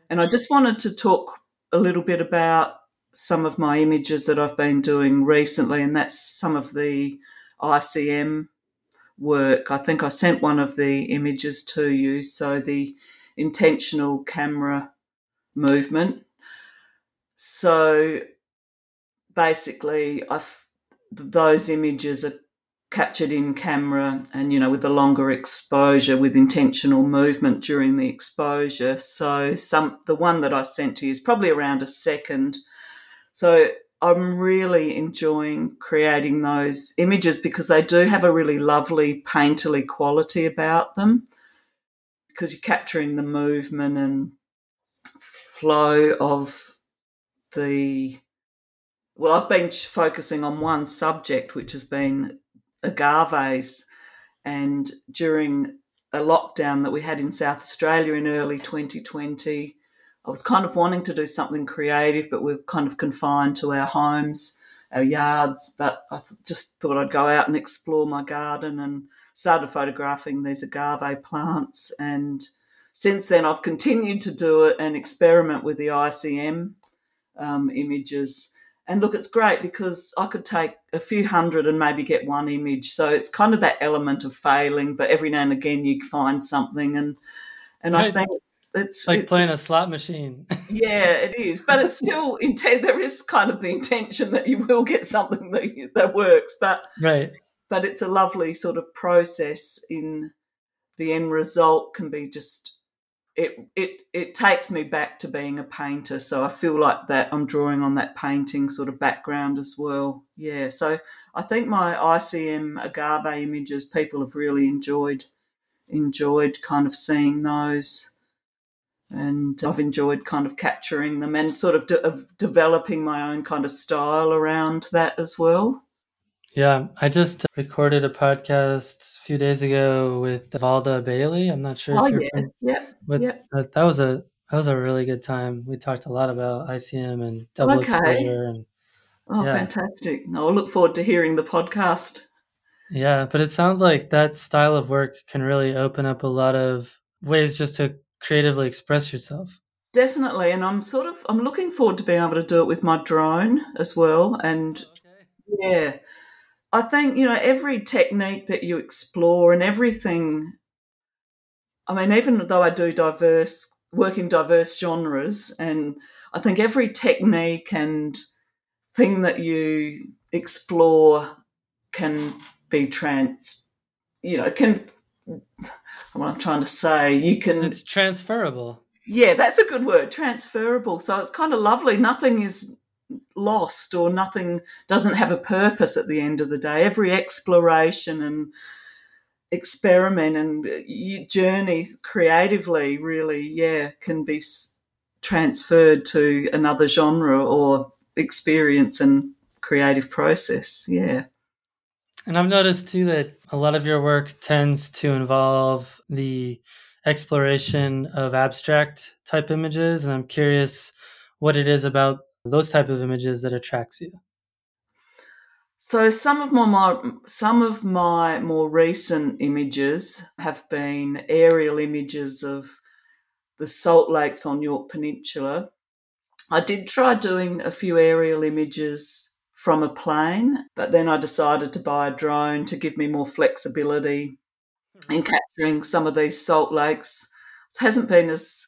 And I just wanted to talk a little bit about some of my images that I've been doing recently, and that's some of the ICM work. I think I sent one of the images to you. So the intentional camera movement. So basically, I've, those images are captured in camera and you know with a longer exposure with intentional movement during the exposure so some the one that i sent to you is probably around a second so i'm really enjoying creating those images because they do have a really lovely painterly quality about them because you're capturing the movement and flow of the well i've been focusing on one subject which has been agaves. And during a lockdown that we had in South Australia in early 2020, I was kind of wanting to do something creative, but we're kind of confined to our homes, our yards. But I just thought I'd go out and explore my garden and started photographing these agave plants. And since then, I've continued to do it and experiment with the ICM um, images and look, it's great because I could take a few hundred and maybe get one image. So it's kind of that element of failing, but every now and again you find something, and and. I think it's like it's, playing a slot machine. yeah, it is, but it's still intent. There is kind of the intention that you will get something that that works, but right. But it's a lovely sort of process. In the end result, can be just it it it takes me back to being a painter so i feel like that i'm drawing on that painting sort of background as well yeah so i think my icm agave images people have really enjoyed enjoyed kind of seeing those and i've enjoyed kind of capturing them and sort of, de- of developing my own kind of style around that as well yeah, I just recorded a podcast a few days ago with Valda Bailey. I'm not sure oh, if you're yeah. yeah, but yeah. That, that was a that was a really good time. We talked a lot about ICM and double Okay. exposure and Oh, Yeah. fantastic. I'll look forward to hearing the podcast. yeah, but it sounds like that style of work can really open up a lot of ways just to creatively express yourself. Definitely, and I'm sort of I'm looking forward to being able to do it with my drone as well. And yeah, I think you know every technique that you explore and everything. I mean, even though I do diverse work in diverse genres, and I think every technique and thing that you explore can be trans. You know, can what I'm trying to say. You can It's transferable. yeah, that's a good word, transferable. So it's kind of lovely. Nothing is lost or nothing doesn't have a purpose at the end of the day. Every exploration and experiment and uh, journey creatively really, yeah, can be transferred to another genre or experience and creative process. Yeah. And I've noticed too that a lot of your work tends to involve the exploration of abstract type images. And I'm curious what it is about those type of images that attracts you. So some of my, my some of my more recent images have been aerial images of the salt lakes on Yorke Peninsula. I did try doing a few aerial images from a plane, but then I decided to buy a drone to give me more flexibility hmm. in capturing some of these salt lakes. It hasn't been as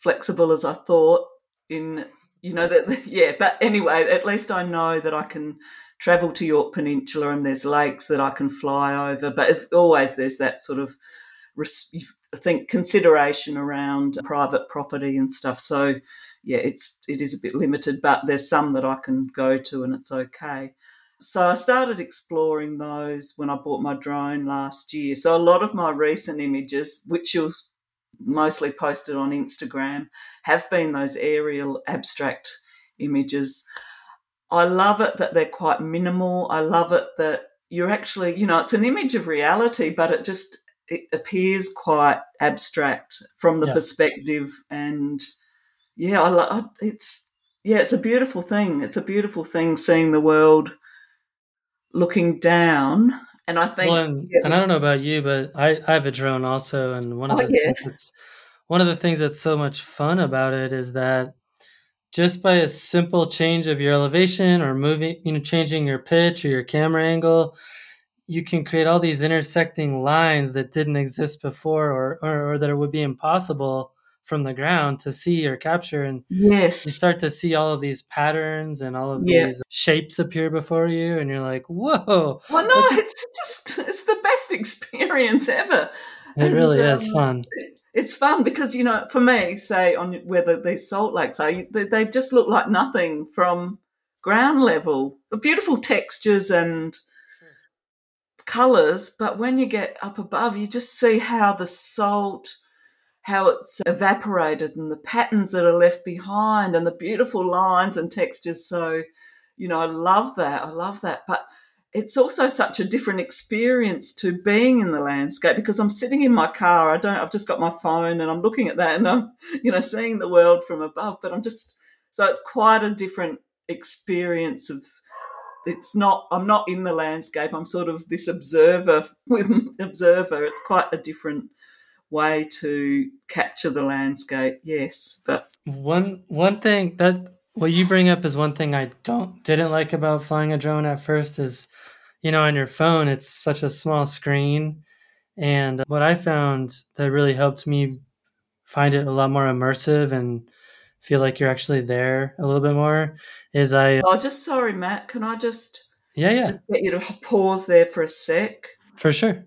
flexible as I thought in you know that yeah, but anyway, at least I know that I can travel to Yorke Peninsula and there's lakes that I can fly over. But if, always there's that sort of, I think, consideration around private property and stuff. So yeah, it's it is a bit limited, but there's some that I can go to and it's okay. So I started exploring those when I bought my drone last year. So a lot of my recent images, which you'll mostly posted on Instagram, have been those aerial abstract images. I love it that they're quite minimal. I love it that you're actually, you know, it's an image of reality, but it just it appears quite abstract from the Yeah. perspective and yeah I, it's yeah it's a beautiful thing it's a beautiful thing seeing the world looking down and i think Well, and, yeah, and I don't know about you, but I, I have a drone also, and one of Oh, the yeah. things that's one of the things that's so much fun about it is that just by a simple change of your elevation or moving, you know, changing your pitch or your camera angle, you can create all these intersecting lines that didn't exist before, or or, or that it would be impossible from the ground to see or capture, and you start to see all of these patterns and all of Yeah. these shapes appear before you, and you're like, whoa! well no Like it's just it's the best experience ever It And, really is um, fun. it's fun because you know for me say on whether these salt lakes are they, they just look like nothing from ground level beautiful textures and colors but when you get up above you just see how the salt how it's evaporated and the patterns that are left behind and the beautiful lines and textures so you know i love that i love that but it's also such a different experience to being in the landscape because I'm sitting in my car. I don't. I've just got my phone and I'm looking at that and I'm, you know, seeing the world from above. But I'm just so it's quite a different experience of. It's not. I'm not in the landscape. I'm sort of this observer with observer. It's quite a different way to capture the landscape. Yes, but One one thing that what you bring up is one thing I don't didn't like about flying a drone at first is, you know, on your phone it's such a small screen, and what I found that really helped me find it a lot more immersive and feel like you're actually there a little bit more is I oh, just sorry, Matt. Can I just yeah yeah get you to pause there for a sec? for sure.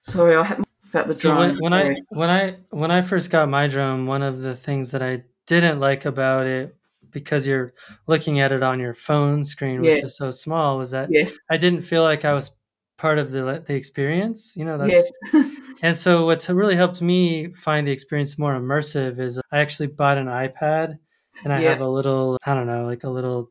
Sorry, I had about the So when, when I when I when I first got my drone, one of the things that I didn't like about it because you're looking at it on your phone screen, which is so small, was that yes, I didn't feel like I was part of the the experience. You know, that's yes, and so what's really helped me find the experience more immersive is I actually bought an iPad and I Yeah. have a little I don't know like a little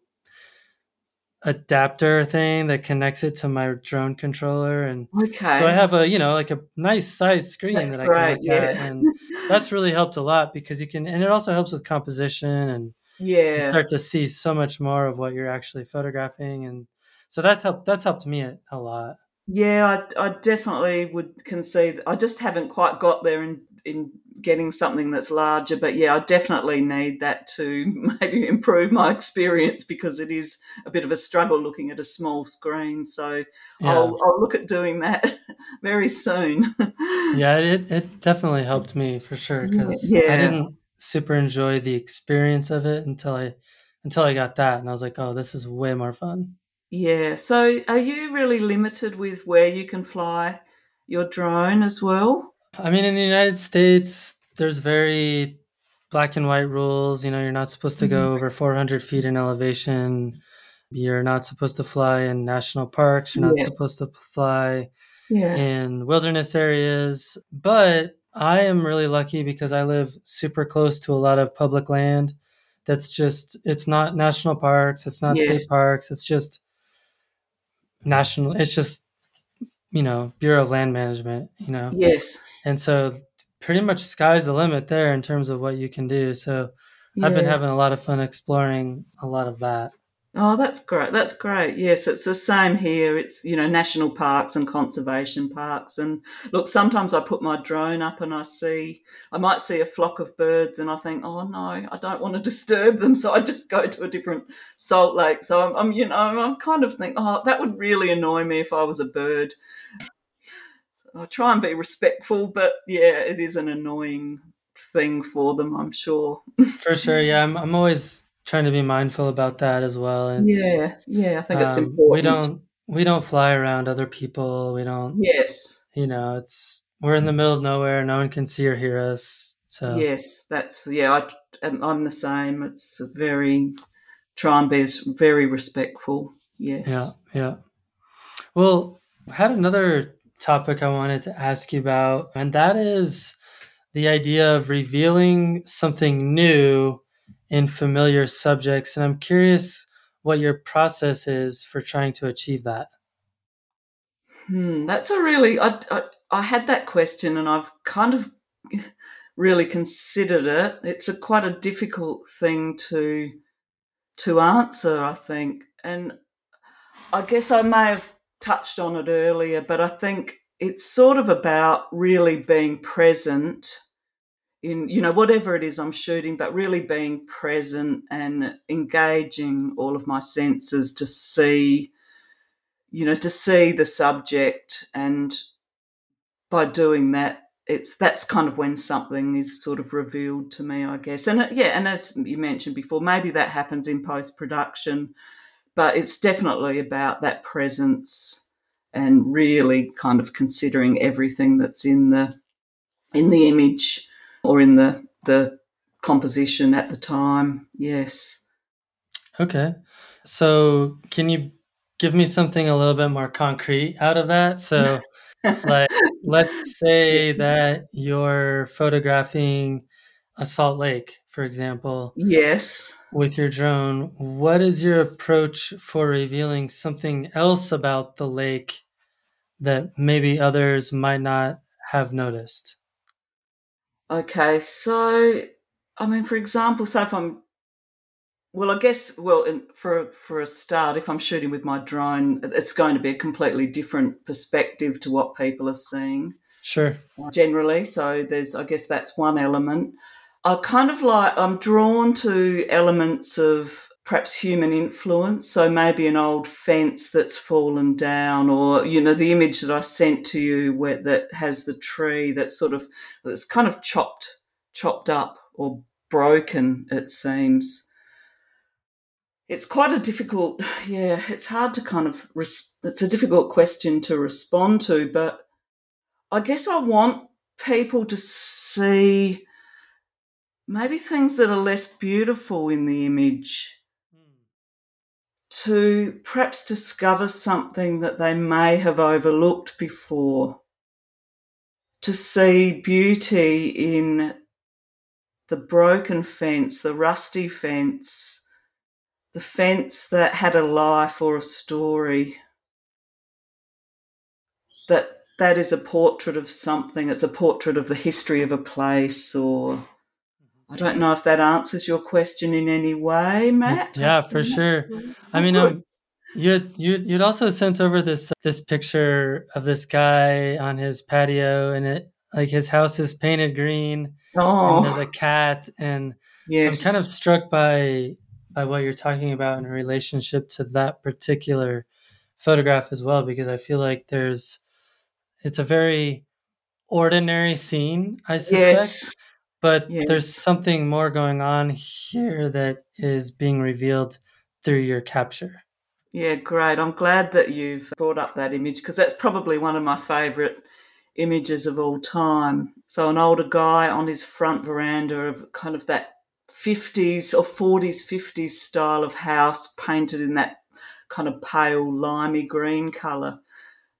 adapter thing that connects it to my drone controller and okay. so I have a you know like a nice size screen That's that I great. can look Yeah, at and that's really helped a lot because you can and it also helps with composition and yeah you start to see so much more of what you're actually photographing and so that helped that's helped me a, a lot yeah. I, I definitely would concede. I just haven't quite got there in in getting something that's larger. But yeah, I definitely need that to maybe improve my experience because it is a bit of a struggle looking at a small screen. So yeah I'll I'll look at doing that very soon. yeah it, it definitely helped me for sure because Yeah. I didn't super enjoy the experience of it until I until I got that and I was like oh this is way more fun Yeah. So are you really limited with where you can fly your drone as well? I mean, in the United States, there's very black and white rules. You know, you're not supposed to go Mhm. over 400 feet in elevation. You're not supposed to fly in national parks. You're not Yeah. supposed to fly Yeah. in wilderness areas. But I am really lucky because I live super close to a lot of public land. That's just, it's not national parks, it's not Yes. state parks, it's just national, it's just, you know, Bureau of Land Management, you know. Yes. And so pretty much sky's the limit there in terms of what you can do. So I've been having a lot of fun exploring a lot of that. Oh, that's great. That's great. Yes, it's the same here. It's, you know, national parks and conservation parks. And look, sometimes I put my drone up and I see, I might see a flock of birds and I think, oh no, I don't want to disturb them. So I just go to a different salt lake. So I'm, I'm you know, I'm kind of think, oh, that would really annoy me if I was a bird. I try and be respectful, but yeah, it is an annoying thing for them, I'm sure. For sure. Yeah. I'm, I'm always trying to be mindful about that as well. And Yeah, yeah, I think it's um, important. we don't, we don't fly around other people. We don't, Yes. you know, it's, we're in the middle of nowhere. No one can see or hear us. So Yes, that's yeah. I, I'm the same. It's a very try and be as very respectful. Yes. Yeah, yeah. Well, I had another topic I wanted to ask you about, and that is the idea of revealing something new in familiar subjects. And I'm curious what your process is for trying to achieve that. Hmm, that's a really. I, I I had that question and I've kind of really considered it. It's a quite a difficult thing to to answer, I think. And I guess I may have touched on it earlier, but I think it's sort of about really being present in you know whatever it is I'm shooting, but really being present and engaging all of my senses to see, you know, to see the subject, and by doing that, it's that's kind of when something is sort of revealed to me, I guess. And uh, yeah, and as you mentioned before, maybe that happens in post production, but it's definitely about that presence and really kind of considering everything that's in the in the image or in the the composition at the time. Yes. Okay. So can you give me something a little bit more concrete out of that? So like let's say that you're photographing a Salt Lake, for example. Yes. With your drone, what is your approach for revealing something else about the lake that maybe others might not have noticed? Okay, so I mean, for example, so if I'm well, I guess well, for for a start, if I'm shooting with my drone, it's going to be a completely different perspective to what people are seeing. Sure. Generally, so there's, I guess that's one element. I kind of like I'm drawn to elements of perhaps human influence. So maybe an old fence that's fallen down, or you know, the image that I sent to you where that has the tree that's sort of that's kind of chopped, chopped up or broken. It seems. It's quite a difficult, yeah. It's hard to kind of. It's a difficult question to respond to, but I guess I want people to see maybe things that are less beautiful in the image to perhaps discover something that they may have overlooked before, to see beauty in the broken fence, the rusty fence, the fence that had a life or a story. That that is a portrait of something. It's a portrait of the history of a place or I don't know if that answers your question in any way, Matt. Yeah, for sure. I mean, um, you you you'd also sent over this this picture of this guy on his patio, and it like his house is painted green. Oh, and there's a cat, and yes. I'm kind of struck by by what you're talking about in relationship to that particular photograph as well, because I feel like there's it's a very ordinary scene, I suspect. Yes but yeah. there's something more going on here that is being revealed through your capture. Yeah, great. I'm glad that you've brought up that image because that's probably one of my favourite images of all time. So, an older guy on his front veranda of kind of that 50s or 40s, 50s style of house painted in that kind of pale, limey green colour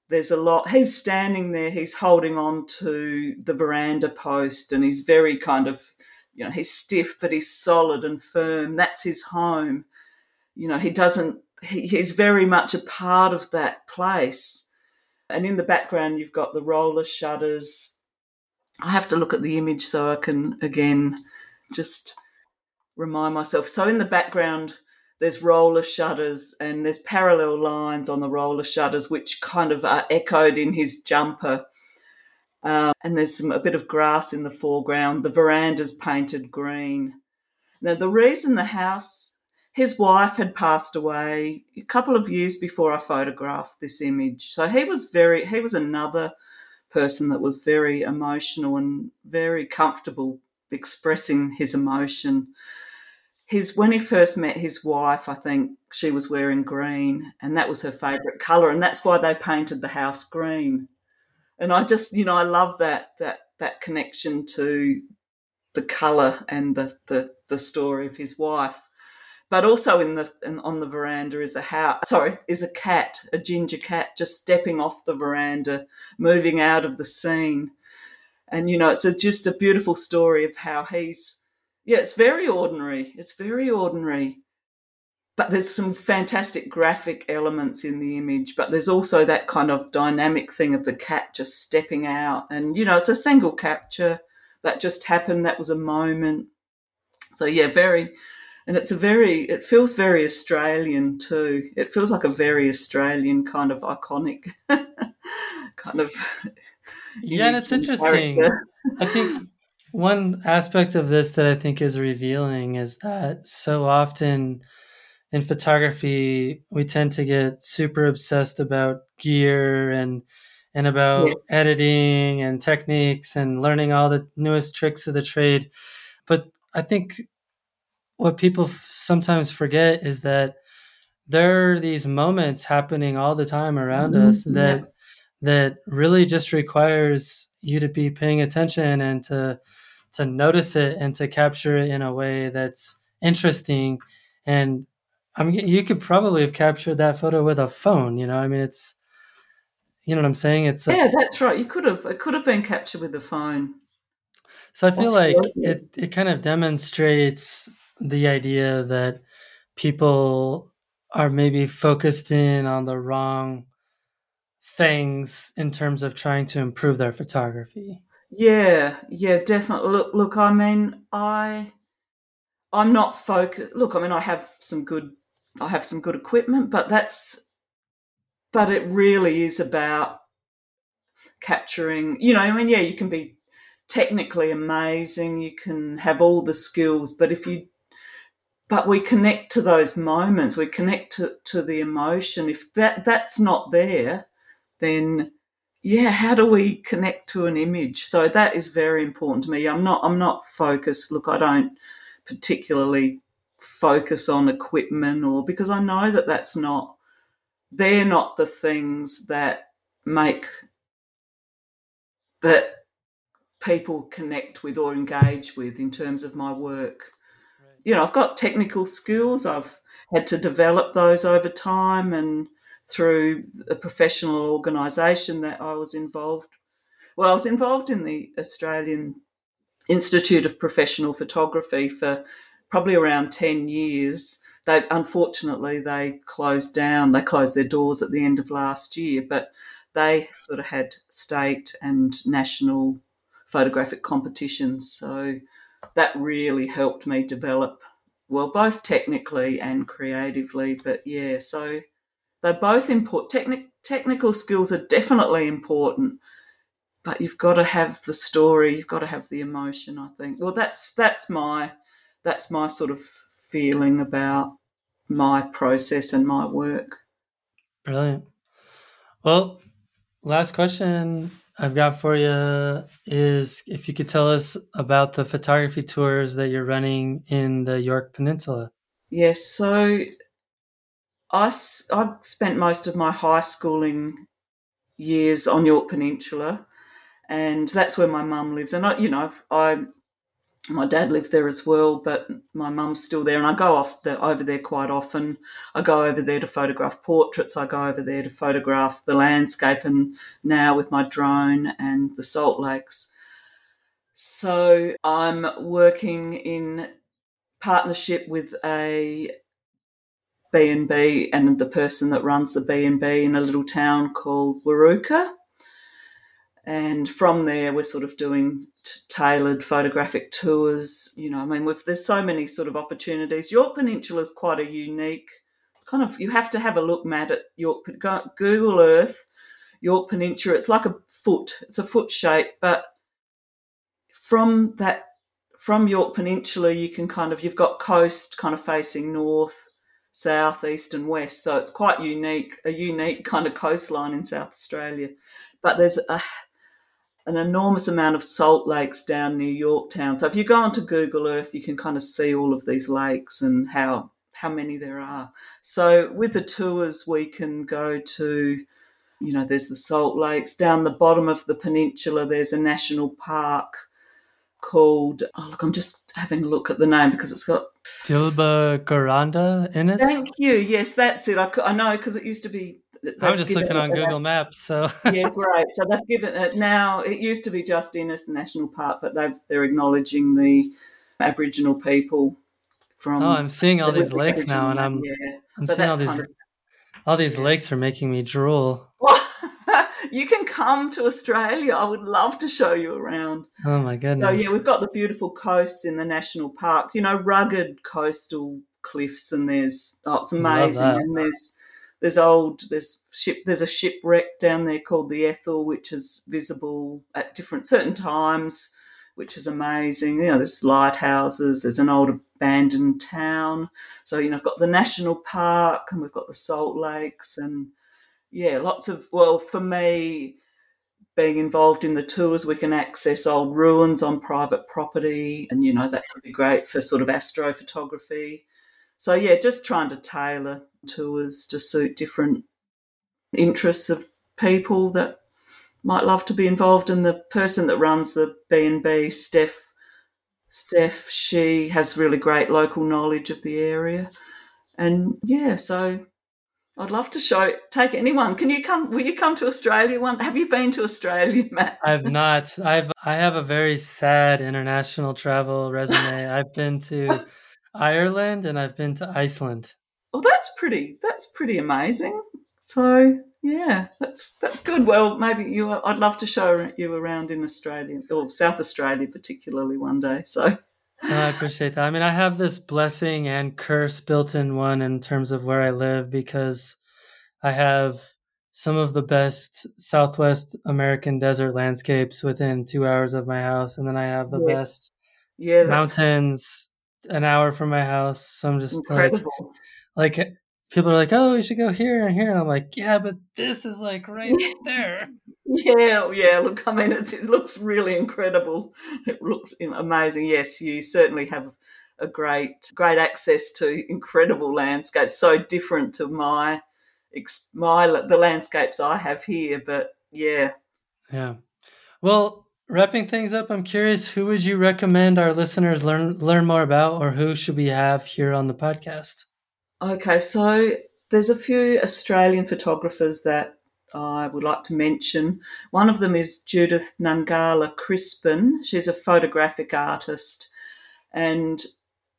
there's a lot. He's standing there, he's holding on to the veranda post, and he's very kind of, you know, he's stiff, but he's solid and firm. That's his home. You know, he doesn't, he, he's very much a part of that place. And in the background, you've got the roller shutters. I have to look at the image so I can, again, just remind myself. So in the background, there's roller shutters and there's parallel lines on the roller shutters which kind of are echoed in his jumper. Um, and there's some, a bit of grass in the foreground. The veranda's painted green. Now, the reason the house, his wife had passed away a couple of years before I photographed this image. So he was very, he was another person that was very emotional and very comfortable expressing his emotion his when he first met his wife, I think she was wearing green, and that was her favourite colour, and that's why they painted the house green. And I just, you know, I love that that that connection to the colour and the, the the story of his wife. But also in the in, on the veranda is a house. Sorry, is a cat, a ginger cat, just stepping off the veranda, moving out of the scene. And you know, it's a, just a beautiful story of how he's yeah, it's very ordinary. It's very ordinary. but there's some fantastic graphic elements in the image, but there's also that kind of dynamic thing of the cat just stepping out. And, you know, it's a single capture that just happened. That was a moment. So, yeah, very, and it's a very, it feels very Australian too. It feels like a very Australian kind of iconic kind of. Yeah, and it's interesting. I think one aspect of this that I think is revealing is that so often in photography we tend to get super obsessed about gear and and about yeah. editing and techniques and learning all the newest tricks of the trade but i think what people f- sometimes forget is that there are these moments happening all the time around mm-hmm. us that that really just requires you to be paying attention and to to notice it and to capture it in a way that's interesting and I mean, you could probably have captured that photo with a phone. You know, I mean, it's, you know what I'm saying? It's a, yeah, that's right. You could have it could have been captured with a phone. So I feel that's like it it kind of demonstrates the idea that people are maybe focused in on the wrong things in terms of trying to improve their photography. Yeah, yeah, definitely. Look, look. I mean, I, I'm not focused. Look, I mean, I have some good I have some good equipment, but that's but it really is about capturing, you know, I mean, yeah, you can be technically amazing, you can have all the skills, but if you but we connect to those moments, we connect to, to the emotion. If that that's not there, then yeah, how do we connect to an image? So that is very important to me. I'm not I'm not focused. Look, I don't particularly focus on equipment or because I know that that's not, they're not the things that make, that people connect with or engage with in terms of my work. Right. You know, I've got technical skills, I've had to develop those over time and through a professional organisation that I was involved. Well, I was involved in the Australian Institute of Professional Photography for probably around 10 years. They unfortunately they closed down. They closed their doors at the end of last year, but they sort of had state and national photographic competitions. So that really helped me develop well, both technically and creatively. But yeah, so they're both important. Technic- technical skills are definitely important, but you've got to have the story. You've got to have the emotion. I think. Well, that's that's my that's my sort of feeling about my process and my work. Brilliant. Well, last question I've got for you is if you could tell us about the photography tours that you're running in the Yorke Peninsula. Yes, so I, I spent most of my high schooling years on Yorke Peninsula, and that's where my mum lives. And I, you know, I my dad lived there as well, but my mum's still there, and I go off the, over there quite often. I go over there to photograph portraits. I go over there to photograph the landscape, and now with my drone and the salt lakes. So I'm working in partnership with a B&B and the person that runs the B&B in a little town called Warooka and from there we're sort of doing t- tailored photographic tours you know i mean there's so many sort of opportunities. Yorke peninsula is quite a unique it's kind of you have to have a look matt at yorke google earth Yorke peninsula. It's like a foot it's a foot shape but from that from Yorke peninsula you can kind of you've got coast kind of facing north south east and west so it's quite unique a unique kind of coastline in south australia but there's a an enormous amount of salt lakes down near Yorketown. So if you go onto Google Earth, you can kind of see all of these lakes and how how many there are. So with the tours, we can go to, you know, there's the Salt Lakes down the bottom of the peninsula. There's a national park called. Oh look, I'm just having a look at the name because it's got Dhilba Guranda in it. Thank you. Yes, that's it. I, I know because it used to be I'm just looking on Google Maps. So yeah, great. So they've given it now. It used to be just Innes National Park, but they've they're acknowledging the Aboriginal people from. Oh, I'm seeing all these lakes now, and I'm, yeah. I'm So seeing all these all these lakes are making me drool. You can come to Australia. I would love to show you around. Oh my goodness. So yeah, we've got the beautiful coasts in the national park. You know, rugged coastal cliffs, and there's oh, it's amazing. And there's there's old there's ship there's a shipwreck down there called the Ethel, which is visible at different certain times, which is amazing. You know, there's lighthouses. There's an old abandoned town. So you know, I've got the national park, and we've got the Salt Lakes, and yeah, lots of well for me being involved in the tours, we can access old ruins on private property, and you know that could be great for sort of astrophotography. So yeah, just trying to tailor tours to suit different interests of people that might love to be involved. And the person that runs the B and B, Steph, Steph, she has really great local knowledge of the area, and yeah, so I'd love to show take anyone. Can you come? Will you come to Australia? One? Have you been to Australia, Matt? I've not. I've I have a very sad international travel resume. I've been to Ireland and I've been to Iceland. Well, that's pretty. That's pretty amazing. So yeah, that's that's good. Well, maybe you. I'd love to show you around in Australia or South Australia, particularly one day. So I appreciate that. I mean, I have this blessing and curse built in one in terms of where I live because I have some of the best Southwest American desert landscapes within two hours of my house, and then I have the Yes. best yeah, mountains an hour from my house. So I'm just like, like people are like, "Oh, you should go here and here," and I'm like, "Yeah, but this is like right there." Yeah, yeah. Look, I mean, it's, it looks really incredible. It looks amazing. Yes, you certainly have a great, great access to incredible landscapes. So different to my, my the landscapes I have here. But yeah, Yeah. Well, wrapping things up, I'm curious who would you recommend our listeners learn learn more about, or who should we have here on the podcast? Okay, so there's a few Australian photographers that I would like to mention. One of them is Judith Nangala Crispin. She's a photographic artist and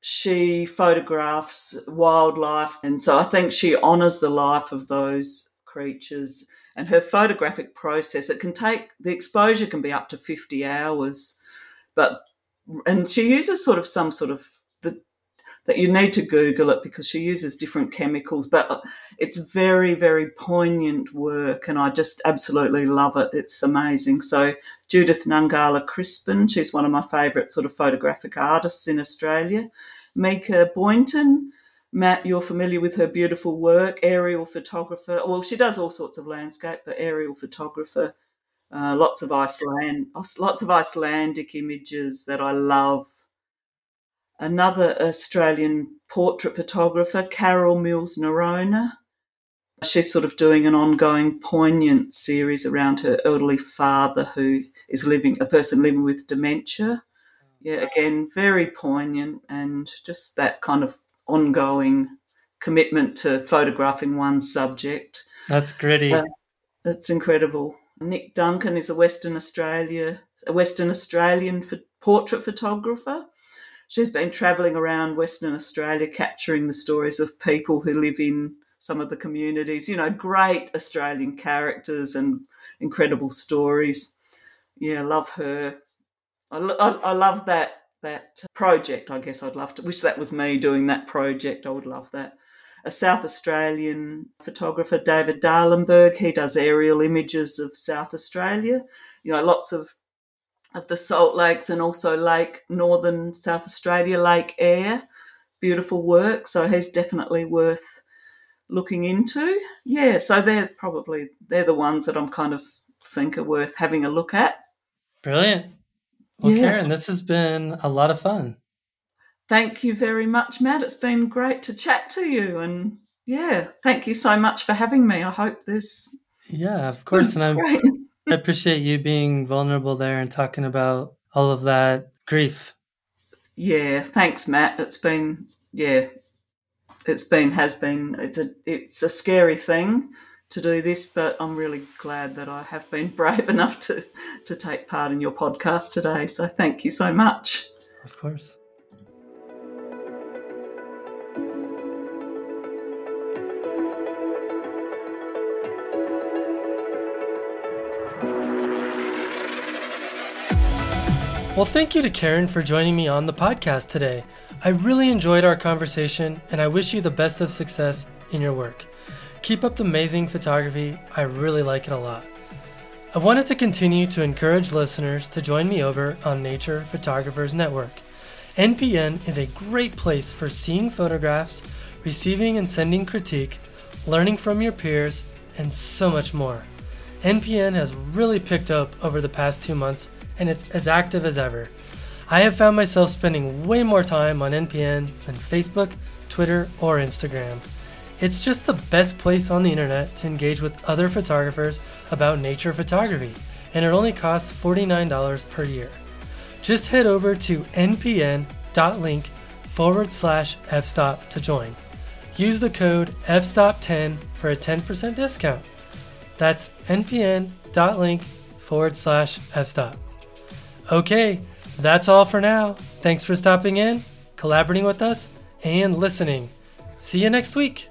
she photographs wildlife. And so I think she honours the life of those creatures. And her photographic process, it can take, the exposure can be up to 50 hours. But, and she uses sort of some sort of, that you need to Google it because she uses different chemicals, but it's very, very poignant work, and I just absolutely love it. It's amazing. So, Judith Nangala Crispin, she's one of my favourite sort of photographic artists in Australia. Mieke Boynton, Matt, you're familiar with her beautiful work, aerial photographer. Well, she does all sorts of landscape, but aerial photographer. Uh, lots of Iceland, lots of Icelandic images that I love another Australian portrait photographer, Carol Mills Nerona. She's sort of doing an ongoing poignant series around her elderly father who is living, a person living with dementia. Yeah, again, very poignant and just that kind of ongoing commitment to photographing one subject. That's gritty. Uh, It's incredible. Nick Duncan is a Western Australia, a Western Australian portrait photographer she's been travelling around Western Australia capturing the stories of people who live in some of the communities. You know, great Australian characters and incredible stories. Yeah, love her. I, I, I love that that project. I guess I'd love to wish that was me doing that project. I would love that. A South Australian photographer, David Darlenberg, he does aerial images of South Australia. You know, lots of of the Salt Lakes and also Lake Northern South Australia, Lake Eyre. Beautiful work. So he's definitely worth looking into. Yeah, so they're probably they're the ones that I'm kind of think are worth having a look at. Brilliant. Well, Yes. Karen, this has been a lot of fun. Thank you very much, Matt. It's been great to chat to you and yeah, thank you so much for having me. I hope this Yeah, of course. And I'm, great. I appreciate you being vulnerable there and talking about all of that grief. Yeah, thanks, Matt. It's been yeah, it's been has been it's a it's a scary thing to do this, but I'm really glad that I have been brave enough to to take part in your podcast today. So thank you so much. Of course. Well, thank you to Karen for joining me on the podcast today. I really enjoyed our conversation and I wish you the best of success in your work. Keep up the amazing photography. I really like it a lot. I wanted to continue to encourage listeners to join me over on Nature Photographers Network. NPN is a great place for seeing photographs, receiving and sending critique, learning from your peers, and so much more. NPN has really picked up over the past two months and it's as active as ever. I have found myself spending way more time on NPN than Facebook, Twitter, or Instagram. It's just the best place on the internet to engage with other photographers about nature photography, and it only costs $49 per year. Just head over to npn.link forward slash fstop to join. Use the code fstop10 for a 10% discount. That's npn.link forward slash fstop. Okay, that's all for now. Thanks for stopping in, collaborating with us, and listening. See you next week.